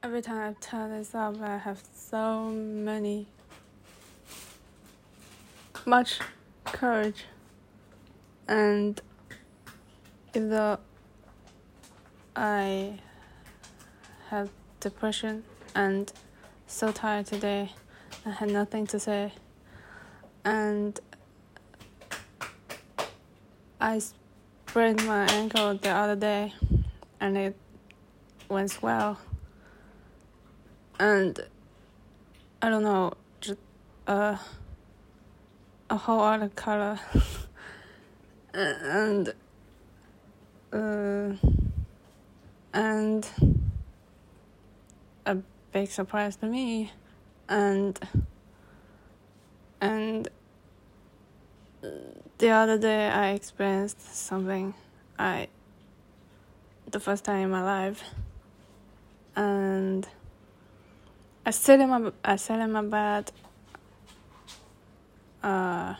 Every time I turn this up, I have so many, much courage, and even though I have depression and so tired today, I had nothing to say, and I sprained my ankle the other day, and it went well and I don't know, just uh, a whole other color, and uh, and a big surprise to me, and and the other day I experienced something I the first time in my life, and. I sit in I sat in my. Uh,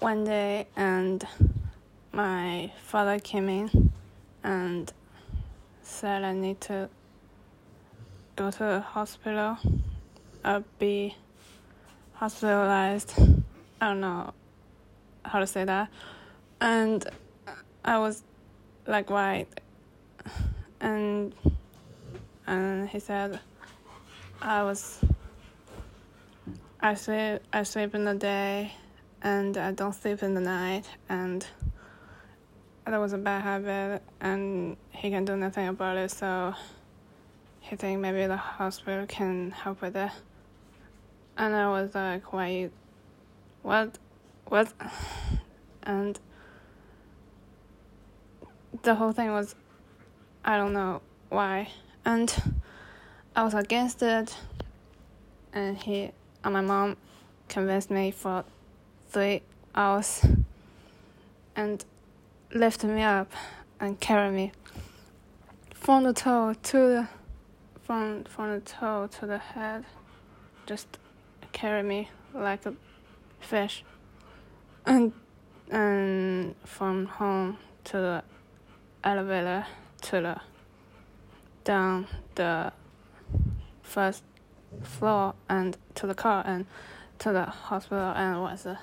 one day, and my father came in and said I need to go to the hospital or be hospitalized. I don't know how to say that. And I was like, why? And and he said I was I sleep I sleep in the day and I don't sleep in the night and that was a bad habit and he can do nothing about it. So he think maybe the hospital can help with it. And I was like why what what? And the whole thing was I don't know why and I was against it. And he and my mom convinced me for three hours and lifted me up and carried me from the toe to the from from the toe to the head, just carry me like a fish, and and from home to the elevator to the down the first floor and to the car and to the hospital and was uh,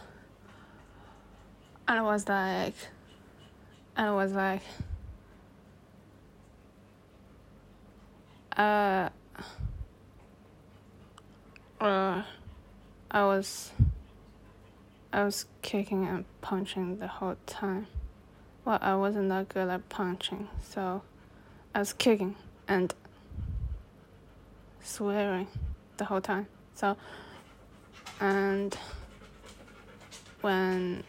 and it was like and it was like uh uh I was I was kicking and punching the whole time. Well, I wasn't that good at punching, so I was kicking and swearing the whole time. So, and when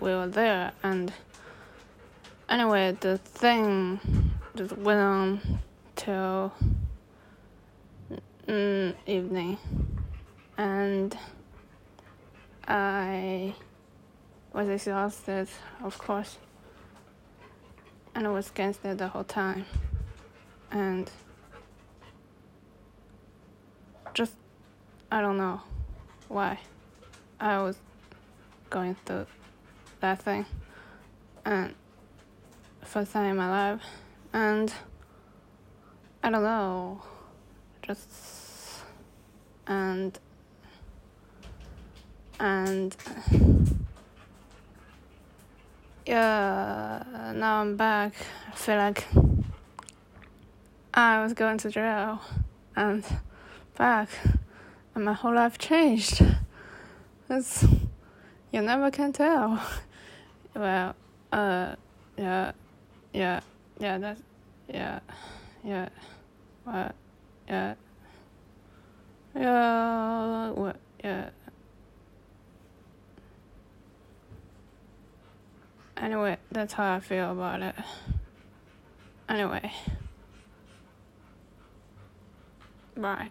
we were there, and anyway, the thing just went on till mm, evening, and I was exhausted, of course, and I was against it the whole time and just I don't know why I was going through that thing and first time in my life and I don't know just and and yeah now I'm back. I feel like I was going to jail and back, and my whole life changed. It's, you never can tell. Well, uh, yeah, yeah, yeah, that's, yeah, yeah, what, yeah, yeah, what, yeah. Anyway, that's how I feel about it. Anyway. Bye.